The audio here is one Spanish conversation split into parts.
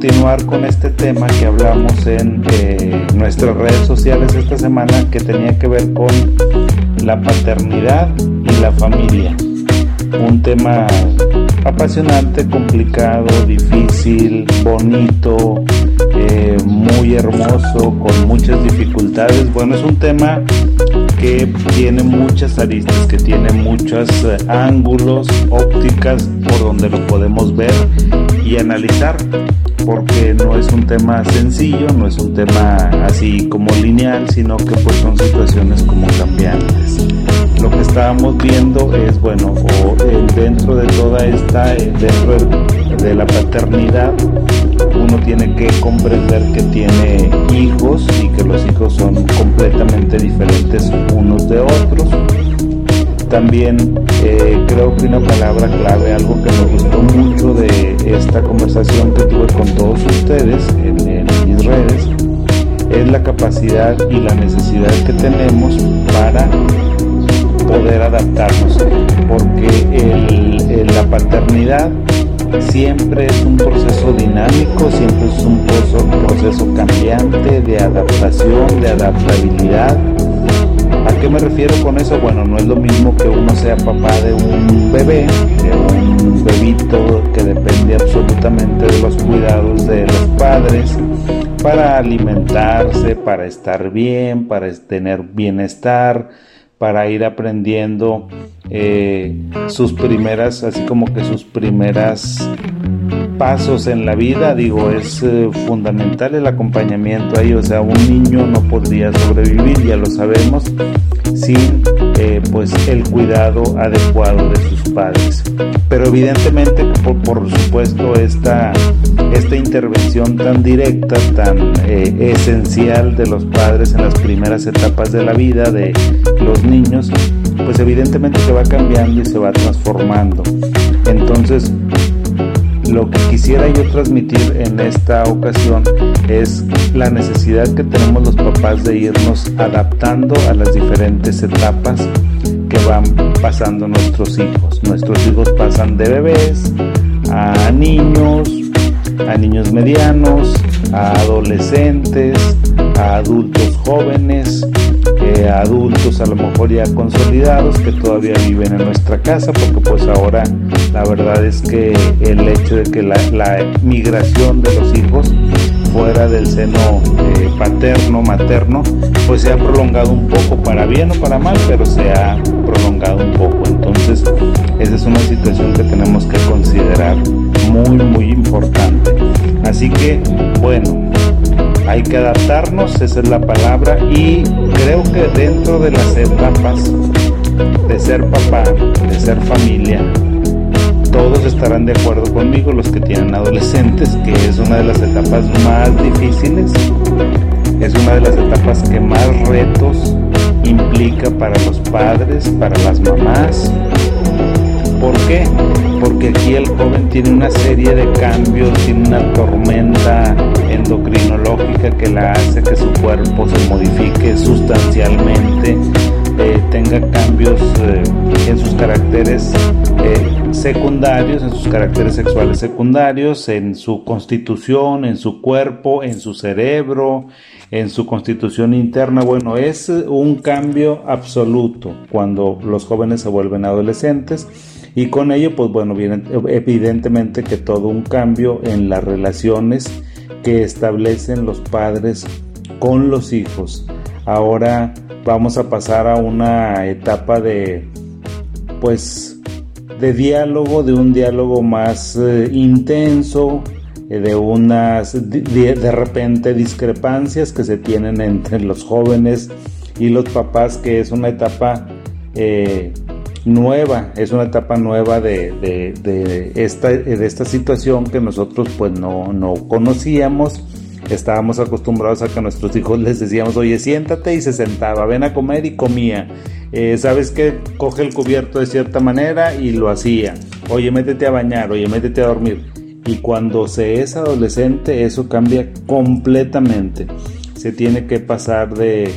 continuar con este tema que hablamos en eh, nuestras redes sociales esta semana que tenía que ver con la paternidad y la familia. Un tema apasionante, complicado, difícil, bonito, eh, muy hermoso, con muchas dificultades. Bueno, es un tema que tiene muchas aristas, que tiene muchos eh, ángulos, ópticas por donde lo podemos ver y analizar, porque no es un tema sencillo, no es un tema así como lineal, sino que pues son situaciones como cambiantes. Lo que estábamos viendo es, bueno, eh, dentro de toda esta, dentro de la paternidad, uno tiene que comprender que tiene hijos y que los hijos son completamente diferentes unos de otros. También eh, creo que una palabra clave, algo que me gustó mucho de esta conversación que tuve con todos ustedes en, mis redes, es la capacidad y la necesidad que tenemos para poder adaptarnos, porque la paternidad siempre es un proceso dinámico, siempre es un proceso, cambiante de adaptación, de adaptabilidad. ¿A qué me refiero con eso? Bueno, no es lo mismo que uno sea papá de un bebé, de un bebito que depende absolutamente de los cuidados de los padres para alimentarse, para estar bien, para tener bienestar, para ir aprendiendo eh, sus primeras, así como que sus primeras pasos en la vida, digo, es eh, fundamental el acompañamiento ahí, o sea, un niño no podría sobrevivir, ya lo sabemos, sin eh, pues el cuidado adecuado de sus padres. Pero evidentemente, por, por supuesto, esta, esta intervención tan directa, tan eh, esencial de los padres en las primeras etapas de la vida de los niños, pues evidentemente se va cambiando y se va transformando. Entonces, lo que quisiera yo transmitir en esta ocasión es la necesidad que tenemos los papás de irnos adaptando a las diferentes etapas que van pasando nuestros hijos. Nuestros hijos pasan de bebés a niños, a niños medianos, a adolescentes, a adultos jóvenes, eh, adultos a lo mejor ya consolidados que todavía viven en nuestra casa, porque pues ahora la verdad es que el hecho de que la, migración de los hijos fuera del seno eh, paterno, materno, pues se ha prolongado un poco para bien o para mal, pero se ha prolongado un poco. Entonces, esa es una situación que tenemos que considerar muy, muy importante. Así que, bueno, hay que adaptarnos, esa es la palabra, y creo que dentro de las etapas de ser papá, de ser familia, todos estarán de acuerdo conmigo, los que tienen adolescentes, que es una de las etapas más difíciles, es una de las etapas que más retos implica para los padres, para las mamás. ¿Por qué? Porque aquí el joven tiene una serie de cambios, tiene una tormenta endocrinológica que la hace que su cuerpo se modifique sustancialmente, eh, tenga cambios eh, en sus caracteres eh, secundarios, en sus caracteres sexuales secundarios, en su constitución, en su cuerpo, en su cerebro, en su constitución interna. Bueno, es un cambio absoluto cuando los jóvenes se vuelven adolescentes y con ello, pues bueno, viene evidentemente que todo un cambio en las relaciones que establecen los padres con los hijos. Ahora vamos a pasar a una etapa de, pues, de diálogo, de un diálogo más eh, intenso, eh, de unas de, repente discrepancias que se tienen entre los jóvenes y los papás, que es una etapa eh, nueva, es una etapa nueva de, esta, de esta situación que nosotros pues no, no conocíamos. Estábamos acostumbrados a que a nuestros hijos les decíamos, oye, siéntate y se sentaba, ven a comer y comía. Eh, ¿Sabes que Coge el cubierto de cierta manera y lo hacía. Oye, métete a bañar, oye, métete a dormir. Y cuando se es adolescente, eso cambia completamente. Se tiene que pasar de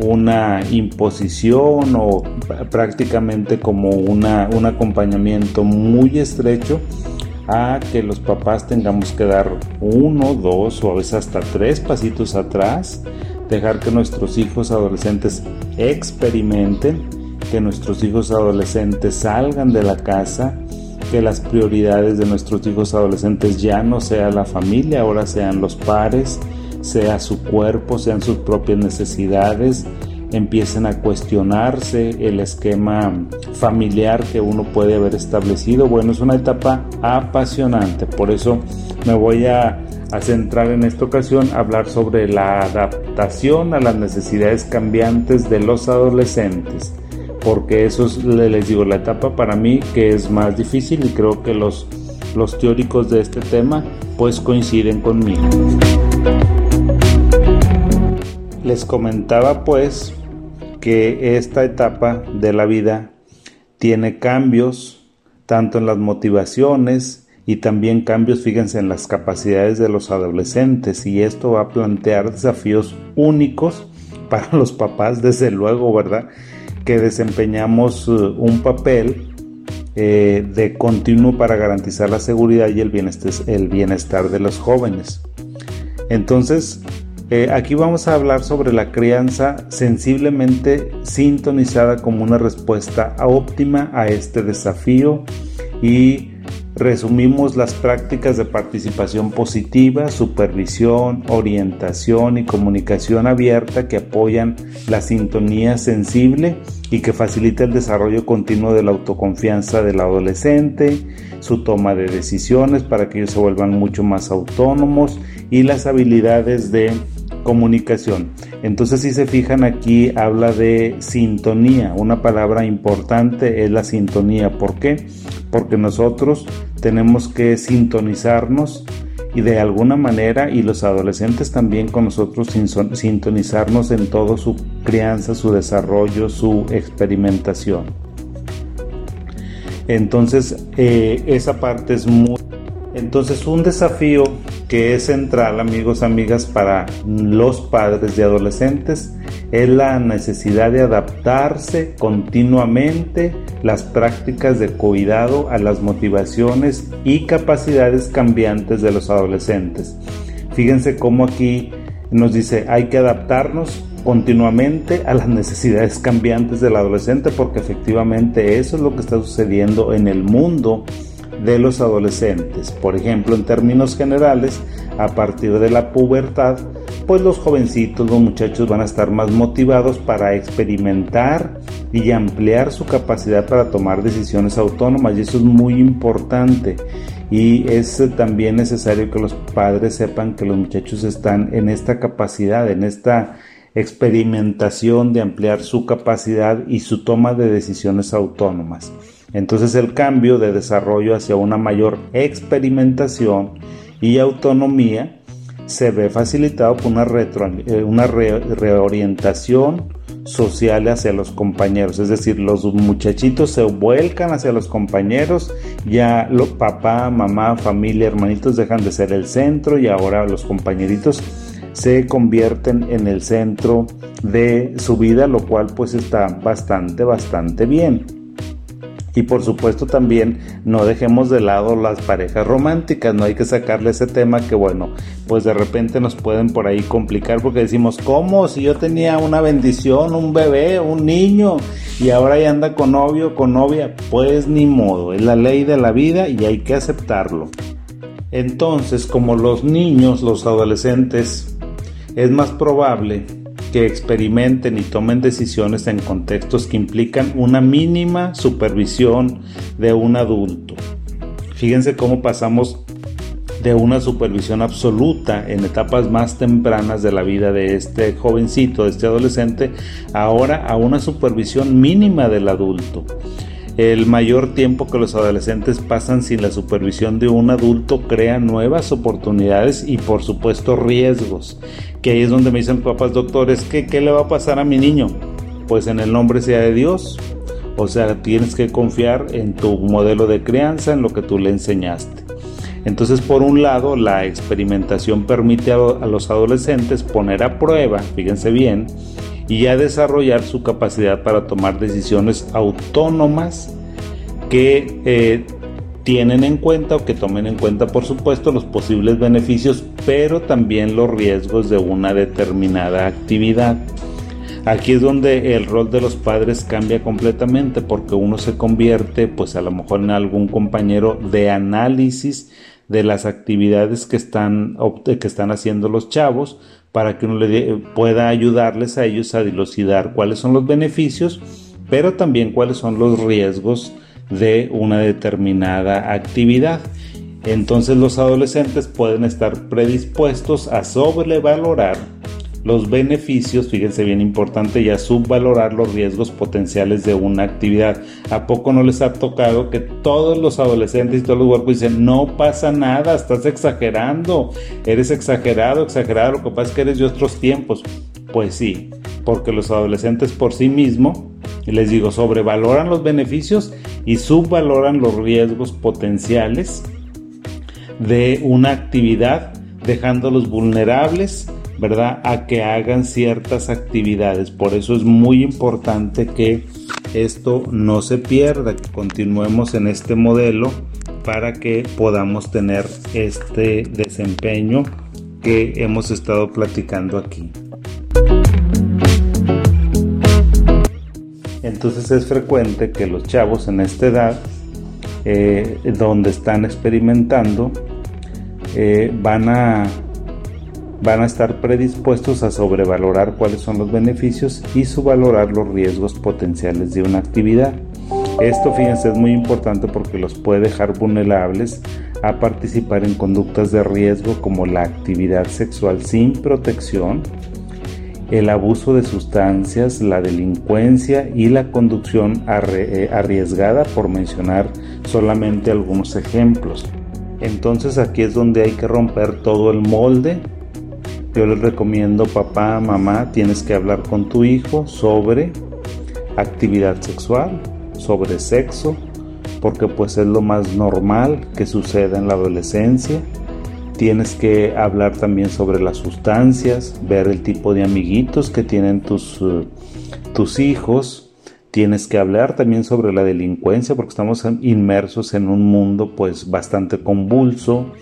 una imposición o prácticamente como una, un acompañamiento muy estrecho a que los papás tengamos que dar uno, dos o a veces hasta tres pasitos atrás, dejar que nuestros hijos adolescentes experimenten, que nuestros hijos adolescentes salgan de la casa, que las prioridades de nuestros hijos adolescentes ya no sea la familia, ahora sean los pares, sea su cuerpo, sean sus propias necesidades, empiecen a cuestionarse el esquema familiar que uno puede haber establecido. Bueno, es una etapa apasionante, por eso me voy a, centrar en esta ocasión a hablar sobre la adaptación a las necesidades cambiantes de los adolescentes, porque eso es, les digo, la etapa para mí que es más difícil y creo que los, los teóricos de este tema pues coinciden conmigo. Les comentaba pues que esta etapa de la vida tiene cambios tanto en las motivaciones y también cambios, fíjense, en las capacidades de los adolescentes y esto va a plantear desafíos únicos para los papás, desde luego, ¿verdad? Que desempeñamos uh, un papel eh, de continuo para garantizar la seguridad y el bienestar, el bienestar de los jóvenes. Entonces, eh, aquí vamos a hablar sobre la crianza sensiblemente sintonizada como una respuesta óptima a este desafío y resumimos las prácticas de participación positiva, supervisión, orientación y comunicación abierta que apoyan la sintonía sensible y que facilita el desarrollo continuo de la autoconfianza del adolescente, su toma de decisiones para que ellos se vuelvan mucho más autónomos y las habilidades de comunicación. Entonces si se fijan aquí habla de sintonía, una palabra importante es la sintonía. ¿Por qué? Porque nosotros tenemos que sintonizarnos y de alguna manera y los adolescentes también con nosotros sintonizarnos en todo su crianza, su desarrollo, su experimentación. Entonces eh, esa parte es muy... Entonces un desafío es central, amigos, amigas, para los padres de adolescentes es la necesidad de adaptarse continuamente las prácticas de cuidado a las motivaciones y capacidades cambiantes de los adolescentes. Fíjense cómo aquí nos dice hay que adaptarnos continuamente a las necesidades cambiantes del adolescente porque efectivamente eso es lo que está sucediendo en el mundo de los adolescentes. Por ejemplo, en términos generales, a partir de la pubertad, pues los jovencitos, los muchachos van a estar más motivados para experimentar y ampliar su capacidad para tomar decisiones autónomas y eso es muy importante y es también necesario que los padres sepan que los muchachos están en esta capacidad, en esta experimentación de ampliar su capacidad y su toma de decisiones autónomas. Entonces el cambio de desarrollo hacia una mayor experimentación y autonomía se ve facilitado por una, eh, reorientación social hacia los compañeros, es decir, los muchachitos se vuelcan hacia los compañeros, ya los papá, mamá, familia, hermanitos dejan de ser el centro y ahora los compañeritos se convierten en el centro de su vida, lo cual pues está bastante, bastante bien. Y por supuesto también no dejemos de lado las parejas románticas, no hay que sacarle ese tema que bueno, pues de repente nos pueden por ahí complicar porque decimos, ¿cómo? Si yo tenía una bendición, un bebé, un niño y ahora ya anda con novio, con novia, pues ni modo, es la ley de la vida y hay que aceptarlo. Entonces, como los niños, los adolescentes, es más probable que experimenten y tomen decisiones en contextos que implican una mínima supervisión de un adulto. Fíjense cómo pasamos de una supervisión absoluta en etapas más tempranas de la vida de este jovencito, de este adolescente, ahora a una supervisión mínima del adulto. El mayor tiempo que los adolescentes pasan sin la supervisión de un adulto crea nuevas oportunidades y por supuesto riesgos. Que ahí es donde me dicen papás doctores, ¿qué, ¿qué le va a pasar a mi niño? Pues en el nombre sea de Dios. O sea, tienes que confiar en tu modelo de crianza, en lo que tú le enseñaste. Entonces, por un lado, la experimentación permite a, los adolescentes poner a prueba, fíjense bien, y a desarrollar su capacidad para tomar decisiones autónomas que eh, tienen en cuenta o que tomen en cuenta por supuesto los posibles beneficios pero también los riesgos de una determinada actividad. Aquí es donde el rol de los padres cambia completamente porque uno se convierte pues a lo mejor en algún compañero de análisis de las actividades que están, que están haciendo los chavos para que uno le pueda ayudarles a ellos a dilucidar cuáles son los beneficios, pero también cuáles son los riesgos de una determinada actividad. Entonces los adolescentes pueden estar predispuestos a sobrevalorar los beneficios, fíjense bien importante, y subvalorar los riesgos potenciales de una actividad. ¿A poco no les ha tocado que todos los adolescentes y todos los huercos dicen, no pasa nada, estás exagerando, eres exagerado, exagerado, lo que pasa es que eres de otros tiempos? Pues sí, porque los adolescentes por sí mismos, les digo, sobrevaloran los beneficios y subvaloran los riesgos potenciales de una actividad, dejándolos vulnerables ¿verdad? A que hagan ciertas actividades. Por eso es muy importante que esto no se pierda, que continuemos en este modelo para que podamos tener este desempeño que hemos estado platicando aquí. Entonces es frecuente que los chavos en esta edad, eh, donde están experimentando, eh, van a van a estar predispuestos a sobrevalorar cuáles son los beneficios y subvalorar los riesgos potenciales de una actividad. Esto, fíjense, es muy importante porque los puede dejar vulnerables a participar en conductas de riesgo como la actividad sexual sin protección, el abuso de sustancias, la delincuencia y la conducción eh, arriesgada, por mencionar solamente algunos ejemplos. Entonces aquí es donde hay que romper todo el molde yo les recomiendo, papá, mamá, tienes que hablar con tu hijo sobre actividad sexual, sobre sexo, porque pues es lo más normal que suceda en la adolescencia. Tienes que hablar también sobre las sustancias, ver el tipo de amiguitos que tienen tus, eh, tus hijos. Tienes que hablar también sobre la delincuencia porque estamos inmersos en un mundo pues bastante convulso,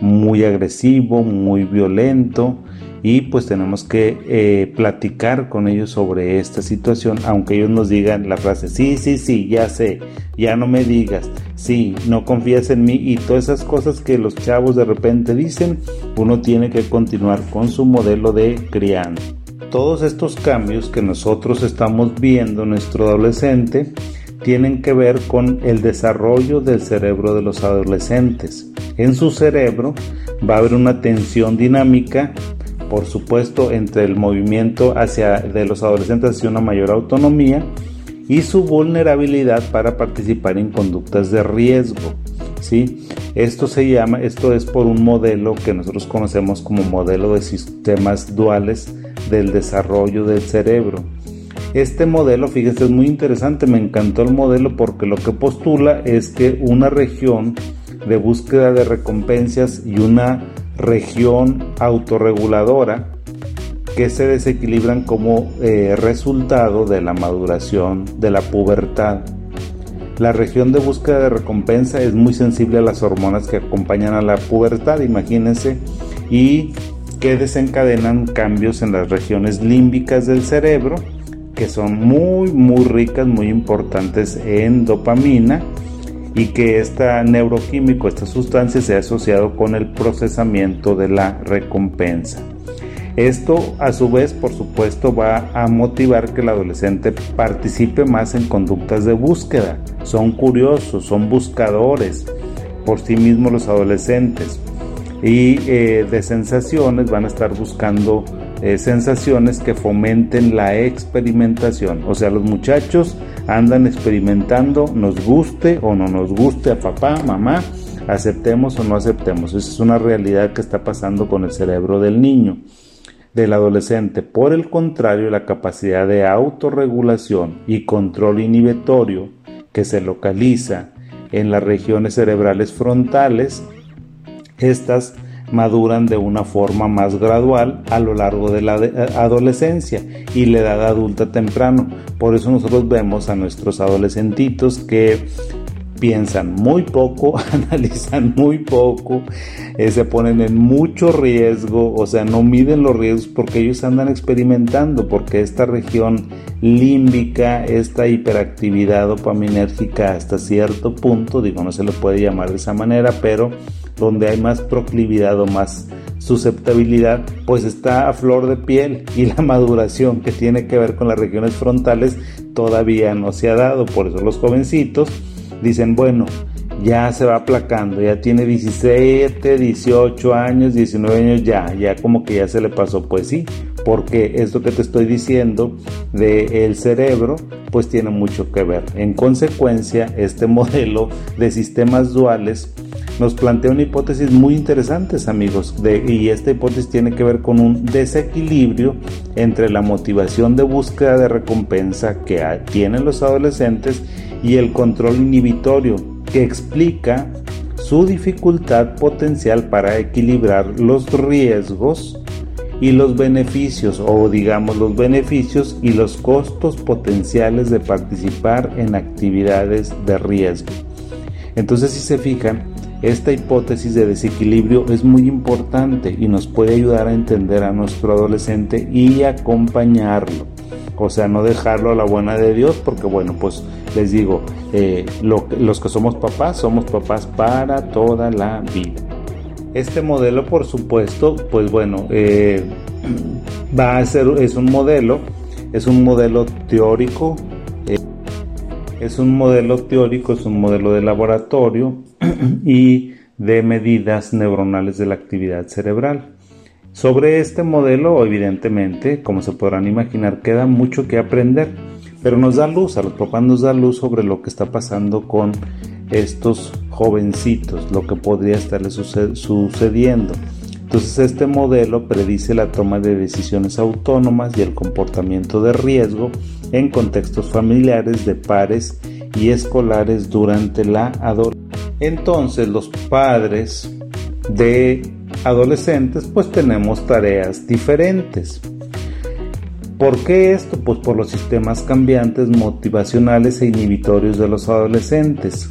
muy agresivo, muy violento y pues tenemos que eh, platicar con ellos sobre esta situación, aunque ellos nos digan la frase, sí, sí, sí, ya sé, ya no me digas, sí, no confías en mí y todas esas cosas que los chavos de repente dicen, uno tiene que continuar con su modelo de crianza. Todos estos cambios que nosotros estamos viendo en nuestro adolescente tienen que ver con el desarrollo del cerebro de los adolescentes. En su cerebro va a haber una tensión dinámica por supuesto, entre el movimiento hacia, de los adolescentes hacia una mayor autonomía y su vulnerabilidad para participar en conductas de riesgo. ¿sí? Esto se llama, esto es por un modelo que nosotros conocemos como modelo de sistemas duales del desarrollo del cerebro. Este modelo, fíjense, es muy interesante, me encantó el modelo porque lo que postula es que una región de búsqueda de recompensas y una región autorreguladora que se desequilibran como eh, resultado de la maduración de la pubertad. La región de búsqueda de recompensa es muy sensible a las hormonas que acompañan a la pubertad, imagínense, y que desencadenan cambios en las regiones límbicas del cerebro, que son muy, muy ricas, muy importantes en dopamina, y que este neuroquímico, esta sustancia, se ha asociado con el procesamiento de la recompensa. Esto a su vez, por supuesto, va a motivar que el adolescente participe más en conductas de búsqueda. Son curiosos, son buscadores por sí mismos los adolescentes. Y eh, de sensaciones van a estar buscando eh, sensaciones que fomenten la experimentación. O sea, los muchachos andan experimentando, nos guste o no nos guste a papá, mamá, aceptemos o no aceptemos. Esa es una realidad que está pasando con el cerebro del niño, del adolescente. Por el contrario, la capacidad de autorregulación y control inhibitorio que se localiza en las regiones cerebrales frontales, estas maduran de una forma más gradual a lo largo de la adolescencia y la edad adulta temprano. Por eso nosotros vemos a nuestros adolescentitos que piensan muy poco, analizan muy poco, eh, se ponen en mucho riesgo, o sea, no miden los riesgos porque ellos andan experimentando, porque esta región límbica, esta hiperactividad dopaminérgica hasta cierto punto, digo, no se le puede llamar de esa manera, pero donde hay más proclividad o más susceptibilidad, pues está a flor de piel y la maduración que tiene que ver con las regiones frontales todavía no se ha dado, por eso los jovencitos dicen, bueno, ya se va aplacando, ya tiene 17, 18 años, 19 años, ya, ya como que ya se le pasó, pues sí, porque esto que te estoy diciendo del el cerebro, pues tiene mucho que ver. En consecuencia, este modelo de sistemas duales nos plantea una hipótesis muy interesante, amigos, y esta hipótesis tiene que ver con un desequilibrio entre la motivación de búsqueda de recompensa que tienen los adolescentes y el control inhibitorio, que explica su dificultad potencial para equilibrar los riesgos y los beneficios, o digamos los beneficios y los costos potenciales de participar en actividades de riesgo. Entonces, si se fijan, esta hipótesis de desequilibrio es muy importante y nos puede ayudar a entender a nuestro adolescente y acompañarlo. O sea, no dejarlo a la buena de Dios, porque bueno, pues les digo, eh, los que somos papás, somos papás para toda la vida. Este modelo, por supuesto, pues bueno, eh, va a ser, es un modelo, es un modelo teórico, eh, es un modelo teórico, es un modelo de laboratorio y de medidas neuronales de la actividad cerebral. Sobre este modelo, evidentemente, como se podrán imaginar, queda mucho que aprender, pero nos da luz, a los papás nos da luz sobre lo que está pasando con estos jovencitos, lo que podría estarles sucediendo. Entonces este modelo predice la toma de decisiones autónomas y el comportamiento de riesgo en contextos familiares de pares y escolares durante la adolescencia. Entonces los padres de adolescentes pues tenemos tareas diferentes. ¿Por qué esto? Pues por los sistemas cambiantes motivacionales e inhibitorios de los adolescentes.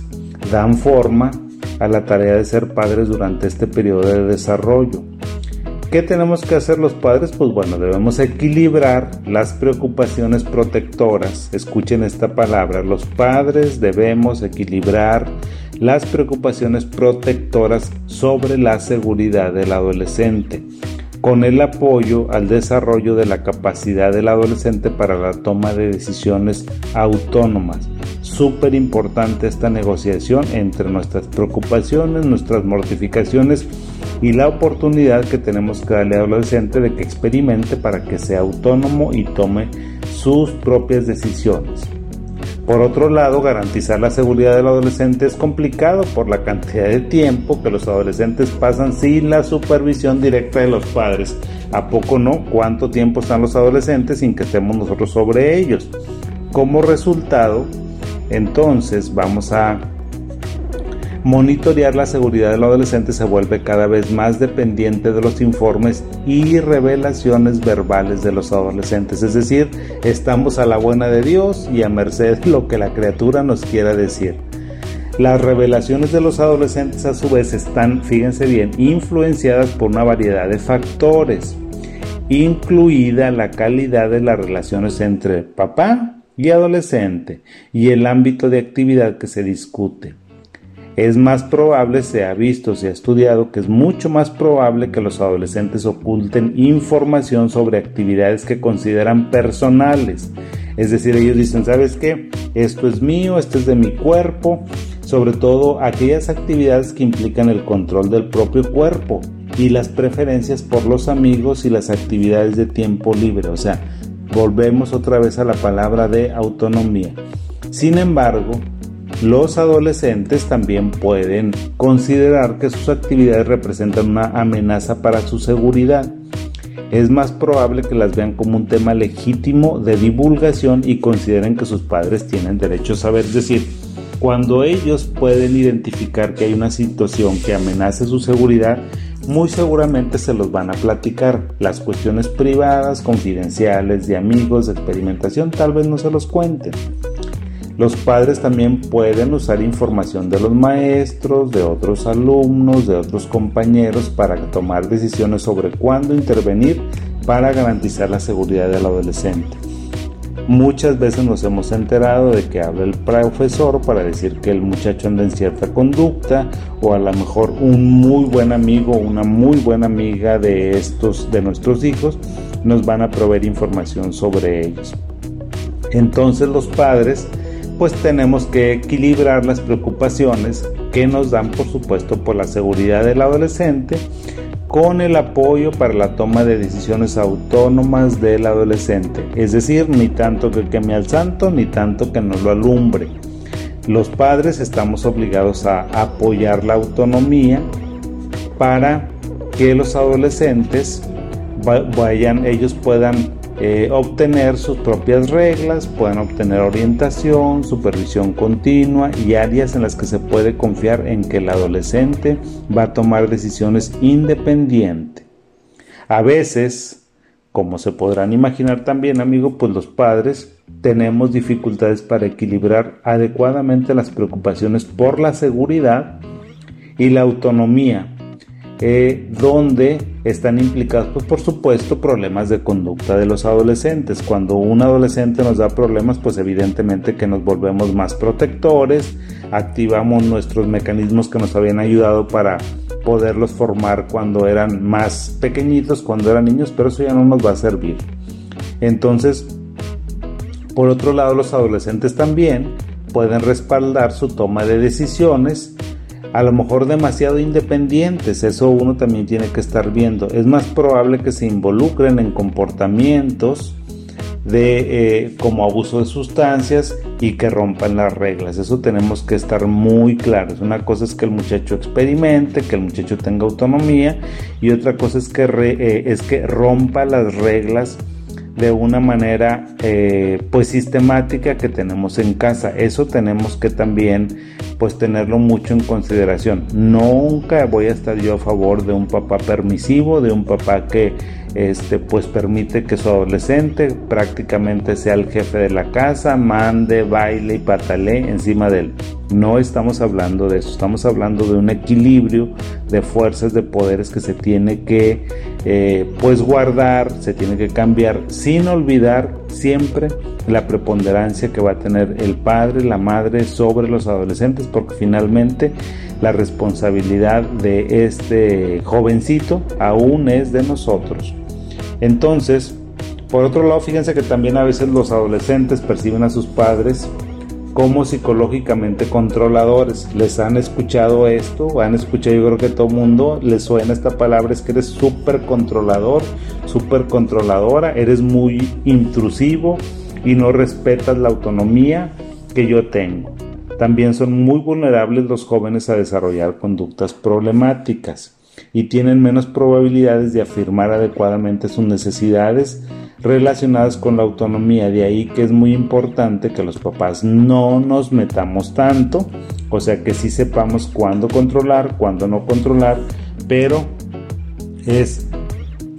Dan forma a la tarea de ser padres durante este periodo de desarrollo. ¿Qué tenemos que hacer los padres? Pues bueno, debemos equilibrar las preocupaciones protectoras. Escuchen esta palabra. Los padres debemos equilibrar las preocupaciones protectoras sobre la seguridad del adolescente, con el apoyo al desarrollo de la capacidad del adolescente para la toma de decisiones autónomas. Súper importante esta negociación entre nuestras preocupaciones, nuestras mortificaciones y la oportunidad que tenemos que darle al adolescente de que experimente para que sea autónomo y tome sus propias decisiones. Por otro lado, garantizar la seguridad del adolescente es complicado por la cantidad de tiempo que los adolescentes pasan sin la supervisión directa de los padres. ¿A poco no? ¿Cuánto tiempo están los adolescentes sin que estemos nosotros sobre ellos? Como resultado, entonces vamos a monitorear la seguridad del adolescente se vuelve cada vez más dependiente de los informes y revelaciones verbales de los adolescentes. Es decir, estamos a la buena de Dios y a merced de lo que la criatura nos quiera decir. Las revelaciones de los adolescentes a su vez están, fíjense bien, influenciadas por una variedad de factores, incluida la calidad de las relaciones entre papá y adolescente y el ámbito de actividad que se discute es más probable, se ha visto, se ha estudiado que es mucho más probable que los adolescentes oculten información sobre actividades que consideran personales. Es decir, ellos dicen, ¿sabes qué? Esto es mío, esto es de mi cuerpo, sobre todo aquellas actividades que implican el control del propio cuerpo y las preferencias por los amigos y las actividades de tiempo libre. O sea, volvemos otra vez a la palabra de autonomía. Sin embargo, los adolescentes también pueden considerar que sus actividades representan una amenaza para su seguridad. Es más probable que las vean como un tema legítimo de divulgación y consideren que sus padres tienen derecho a saber. Es decir, cuando ellos pueden identificar que hay una situación que amenace su seguridad, muy seguramente se los van a platicar. Las cuestiones privadas, confidenciales, de amigos, de experimentación, tal vez no se los cuenten. Los padres también pueden usar información de los maestros, de otros alumnos, de otros compañeros para tomar decisiones sobre cuándo intervenir para garantizar la seguridad del adolescente. Muchas veces nos hemos enterado de que habla el profesor para decir que el muchacho anda en cierta conducta o a lo mejor un muy buen amigo, una muy buena amiga de estos de nuestros hijos nos van a proveer información sobre ellos. Entonces los padres pues tenemos que equilibrar las preocupaciones que nos dan por supuesto por la seguridad del adolescente con el apoyo para la toma de decisiones autónomas del adolescente, es decir, ni tanto que queme al santo, ni tanto que no lo alumbre. Los padres estamos obligados a apoyar la autonomía para que los adolescentes vayan, ellos puedan eh, obtener sus propias reglas, pueden obtener orientación, supervisión continua y áreas en las que se puede confiar en que el adolescente va a tomar decisiones independiente. A veces, como se podrán imaginar también, amigo, pues los padres tenemos dificultades para equilibrar adecuadamente las preocupaciones por la seguridad y la autonomía eh, donde están implicados, pues, por supuesto, problemas de conducta de los adolescentes. Cuando un adolescente nos da problemas, pues evidentemente que nos volvemos más protectores, activamos nuestros mecanismos que nos habían ayudado para poderlos formar cuando eran más pequeñitos, cuando eran niños, pero eso ya no nos va a servir. Entonces, por otro lado, los adolescentes también pueden respaldar su toma de decisiones a lo mejor demasiado independientes, eso uno también tiene que estar viendo. Es más probable que se involucren en comportamientos de eh, como abuso de sustancias y que rompan las reglas. Eso tenemos que estar muy claros. Una cosa es que el muchacho experimente, que el muchacho tenga autonomía y otra cosa es que, eh, es que rompa las reglas de una manera eh, pues sistemática que tenemos en casa. Eso tenemos que también pues tenerlo mucho en consideración. Nunca voy a estar yo a favor de un papá permisivo, de un papá que este pues permite que su adolescente prácticamente sea el jefe de la casa, mande, baile y patale encima de él. No estamos hablando de eso, estamos hablando de un equilibrio de fuerzas, de poderes que se tiene que eh, pues guardar, se tiene que cambiar sin olvidar siempre la preponderancia que va a tener el padre, la madre sobre los adolescentes, porque finalmente la responsabilidad de este jovencito aún es de nosotros. Entonces, por otro lado, fíjense que también a veces los adolescentes perciben a sus padres como psicológicamente controladores. ¿Les han escuchado esto? ¿Han escuchado? Yo creo que todo mundo les suena esta palabra, es que eres súper controlador, súper controladora, eres muy intrusivo y no respetas la autonomía que yo tengo. También son muy vulnerables los jóvenes a desarrollar conductas problemáticas y tienen menos probabilidades de afirmar adecuadamente sus necesidades relacionadas con la autonomía. De ahí que es muy importante que los papás no nos metamos tanto, o sea que sí sepamos cuándo controlar, cuándo no controlar, pero es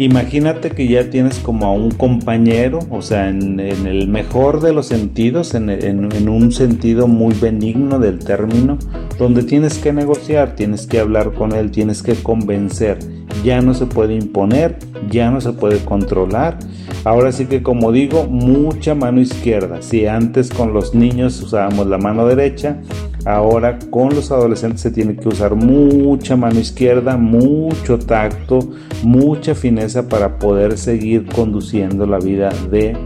Imagínate que ya tienes como a un compañero, o sea, en, el mejor de los sentidos, en, en, un sentido muy benigno del término, donde tienes que negociar, tienes que hablar con él, tienes que convencer. Ya no se puede imponer, ya no se puede controlar. Ahora sí que como digo, mucha mano izquierda. Si antes con los niños usábamos la mano derecha, Ahora con los adolescentes se tiene que usar mucha mano izquierda, mucho tacto, mucha fineza para poder seguir conduciendo la vida de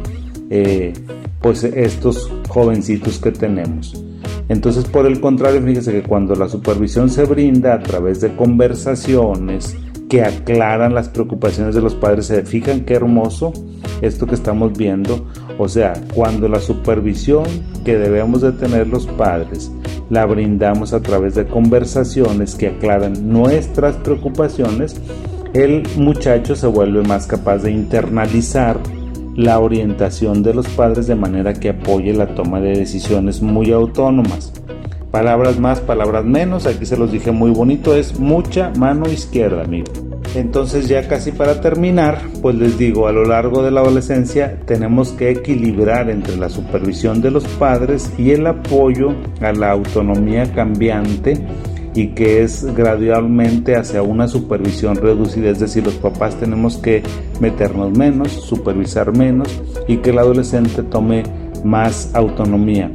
eh, pues estos jovencitos que tenemos. Entonces, por el contrario, fíjese que cuando la supervisión se brinda a través de conversaciones que aclaran las preocupaciones de los padres, se fijan qué hermoso esto que estamos viendo. O sea, cuando la supervisión que debemos de tener los padres la brindamos a través de conversaciones que aclaran nuestras preocupaciones, el muchacho se vuelve más capaz de internalizar la orientación de los padres de manera que apoye la toma de decisiones muy autónomas. Palabras más, palabras menos, aquí se los dije muy bonito, es mucha mano izquierda, amigo. Entonces ya casi para terminar, pues les digo, a lo largo de la adolescencia tenemos que equilibrar entre la supervisión de los padres y el apoyo a la autonomía cambiante y que es gradualmente hacia una supervisión reducida, es decir, los papás tenemos que meternos menos, supervisar menos y que el adolescente tome más autonomía.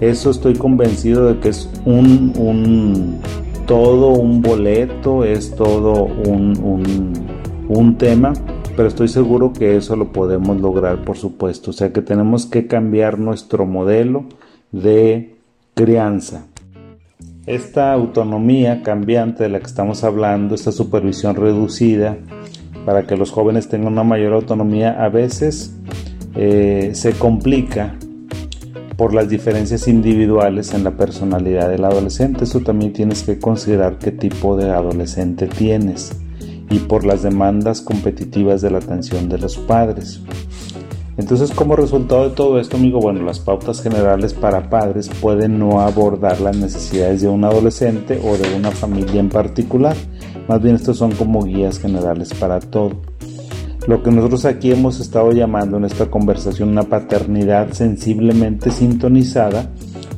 Eso estoy convencido de que es un, todo un boleto, es todo un, un, tema, pero estoy seguro que eso lo podemos lograr, por supuesto. O sea que tenemos que cambiar nuestro modelo de crianza. Esta autonomía cambiante de la que estamos hablando, esta supervisión reducida, para que los jóvenes tengan una mayor autonomía, a veces eh, se complica por las diferencias individuales en la personalidad del adolescente. Eso también tienes que considerar qué tipo de adolescente tienes y por las demandas competitivas de la atención de los padres. Entonces, como resultado de todo esto, amigo, bueno, las pautas generales para padres pueden no abordar las necesidades de un adolescente o de una familia en particular. Más bien, estos son como guías generales para todo lo que nosotros aquí hemos estado llamando en esta conversación una paternidad sensiblemente sintonizada,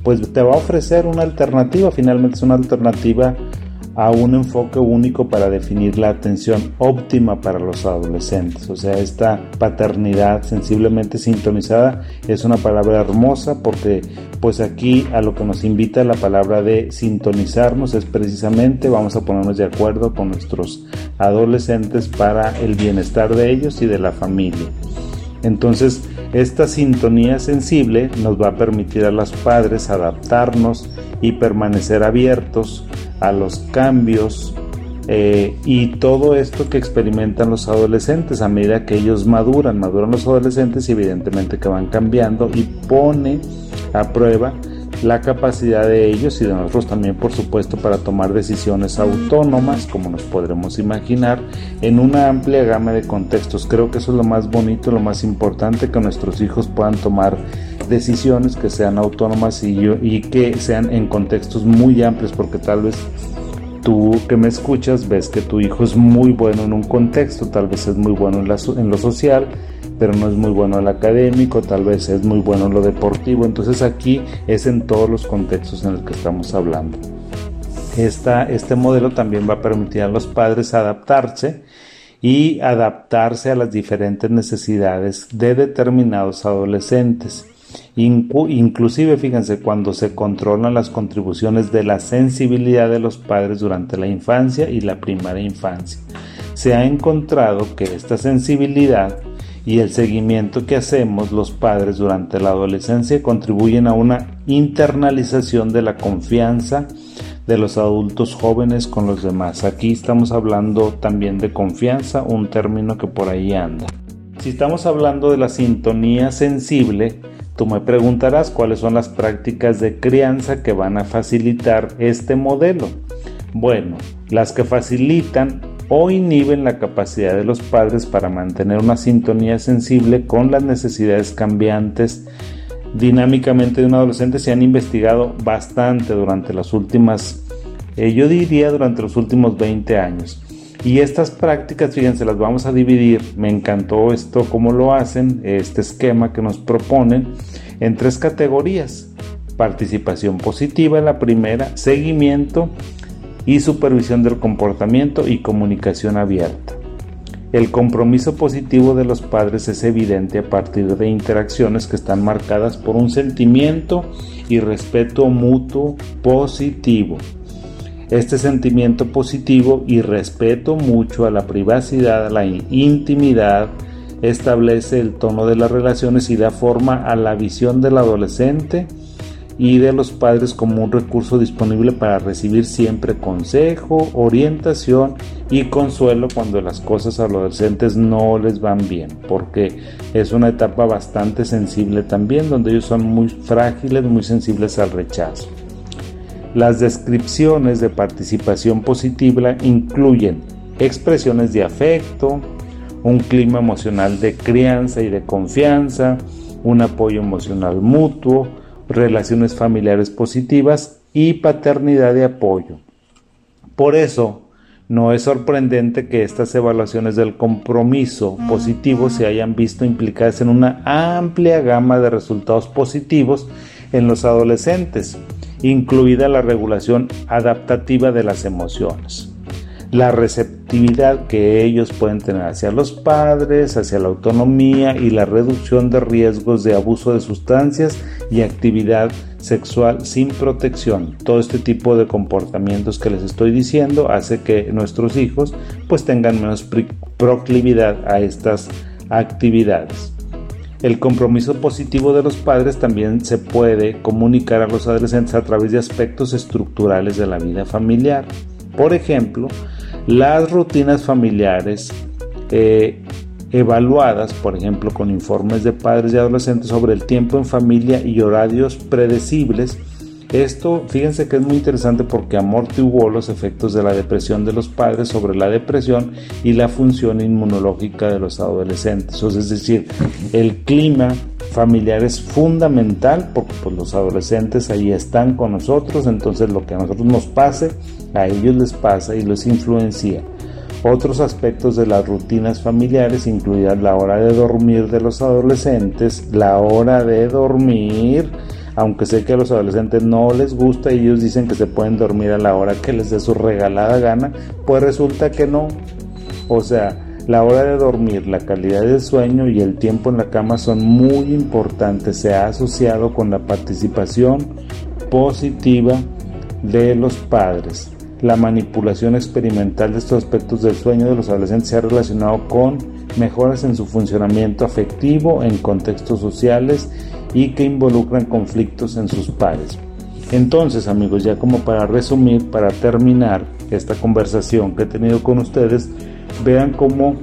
pues te va a ofrecer una alternativa, finalmente es una alternativa a un enfoque único para definir la atención óptima para los adolescentes. O sea, esta paternidad sensiblemente sintonizada es una palabra hermosa porque pues aquí a lo que nos invita la palabra de sintonizarnos es precisamente vamos a ponernos de acuerdo con nuestros adolescentes para el bienestar de ellos y de la familia. Entonces, esta sintonía sensible nos va a permitir a los padres adaptarnos y permanecer abiertos a los cambios eh, y todo esto que experimentan los adolescentes. A medida que ellos maduran, maduran los adolescentes y evidentemente que van cambiando y pone a prueba la capacidad de ellos y de nosotros también por supuesto para tomar decisiones autónomas como nos podremos imaginar en una amplia gama de contextos. Creo que eso es lo más bonito lo más importante que nuestros hijos puedan tomar decisiones que sean autónomas y, y que sean en contextos muy amplios, porque tal vez tú que me escuchas ves que tu hijo es muy bueno en un contexto, tal vez es muy bueno en, en lo social, pero no es muy bueno en lo académico, tal vez es muy bueno en lo deportivo, entonces aquí es en todos los contextos en los que estamos hablando. Esta, este modelo también va a permitir a los padres adaptarse y adaptarse a las diferentes necesidades de determinados adolescentes inclusive, fíjense, cuando se controlan las contribuciones de la sensibilidad de los padres durante la infancia y la primera infancia. Se ha encontrado que esta sensibilidad y el seguimiento que hacemos los padres durante la adolescencia contribuyen a una internalización de la confianza de los adultos jóvenes con los demás. Aquí estamos hablando también de confianza, un término que por ahí anda. Si estamos hablando de la sintonía sensible, Tú me preguntarás cuáles son las prácticas de crianza que van a facilitar este modelo. Bueno, las que facilitan o inhiben la capacidad de los padres para mantener una sintonía sensible con las necesidades cambiantes dinámicamente de un adolescente se han investigado bastante durante las últimas, eh, yo diría durante los últimos 20 años. Y estas prácticas, fíjense, las vamos a dividir. Me encantó esto, cómo lo hacen, este esquema que nos proponen en tres categorías. Participación positiva, la primera, seguimiento y supervisión del comportamiento y comunicación abierta. El compromiso positivo de los padres es evidente a partir de interacciones que están marcadas por un sentimiento y respeto mutuo positivo. Este sentimiento positivo y respeto mucho a la privacidad, a la intimidad, establece el tono de las relaciones y da forma a la visión del adolescente y de los padres como un recurso disponible para recibir siempre consejo, orientación y consuelo cuando las cosas a los adolescentes no les van bien, porque es una etapa bastante sensible también, donde ellos son muy frágiles, muy sensibles al rechazo. Las descripciones de participación positiva incluyen expresiones de afecto, un clima emocional de crianza y de confianza, un apoyo emocional mutuo, relaciones familiares positivas y paternidad de apoyo. Por eso, no es sorprendente que estas evaluaciones del compromiso positivo se hayan visto implicadas en una amplia gama de resultados positivos en los adolescentes, incluida la regulación adaptativa de las emociones la receptividad que ellos pueden tener hacia los padres, hacia la autonomía y la reducción de riesgos de abuso de sustancias y actividad sexual sin protección. Todo este tipo de comportamientos que les estoy diciendo hace que nuestros hijos pues tengan menos proclividad a estas actividades. El compromiso positivo de los padres también se puede comunicar a los adolescentes a través de aspectos estructurales de la vida familiar. Por ejemplo, las rutinas familiares eh, evaluadas, por ejemplo, con informes de padres y adolescentes sobre el tiempo en familia y horarios predecibles. Esto, fíjense que es muy interesante porque amortiguó los efectos de la depresión de los padres sobre la depresión y la función inmunológica de los adolescentes. es decir, el clima familiar es fundamental porque pues, los adolescentes ahí están con nosotros, entonces lo que a nosotros nos pase, a ellos les pasa y los influencia. Otros aspectos de las rutinas familiares incluían la hora de dormir de los adolescentes, la hora de dormir, aunque sé que a los adolescentes no les gusta y ellos dicen que se pueden dormir a la hora que les dé su regalada gana, pues resulta que no. O sea, la hora de dormir, la calidad del sueño y el tiempo en la cama son muy importantes. Se ha asociado con la participación positiva de los padres. La manipulación experimental de estos aspectos del sueño de los adolescentes se ha relacionado con mejoras en su funcionamiento afectivo en contextos sociales y que involucran conflictos en sus pares. Entonces, amigos, ya como para resumir, para terminar esta conversación que he tenido con ustedes, vean cómo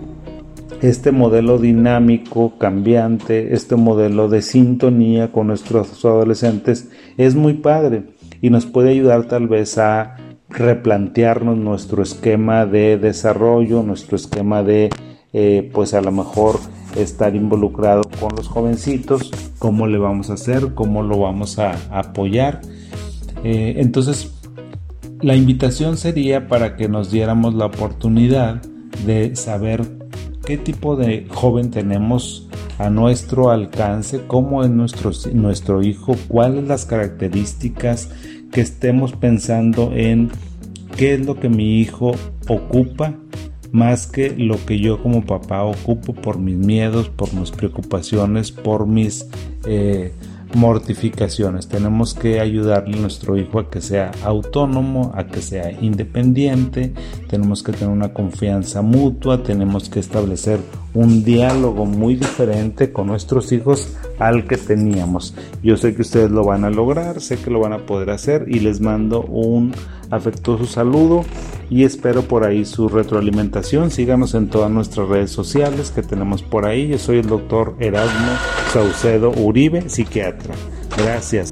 este modelo dinámico, cambiante, este modelo de sintonía con nuestros adolescentes es muy padre y nos puede ayudar tal vez a replantearnos nuestro esquema de desarrollo, nuestro esquema de, eh, pues a lo mejor estar involucrado con los jovencitos, cómo le vamos a hacer, cómo lo vamos a, apoyar. Eh, entonces, la invitación sería para que nos diéramos la oportunidad de saber qué tipo de joven tenemos a nuestro alcance, cómo es nuestro, nuestro hijo, cuáles las características que estemos pensando en qué es lo que mi hijo ocupa más que lo que yo como papá ocupo por mis miedos, por mis preocupaciones, por mis eh, mortificaciones. Tenemos que ayudarle a nuestro hijo a que sea autónomo, a que sea independiente. Tenemos que tener una confianza mutua. Tenemos que establecer un diálogo muy diferente con nuestros hijos al que teníamos. Yo sé que ustedes lo van a lograr, sé que lo van a poder hacer y les mando un afectuoso saludo y espero por ahí su retroalimentación. Síganos en todas nuestras redes sociales que tenemos por ahí. Yo soy el doctor Erasmo Saucedo Uribe, psiquiatra. Gracias.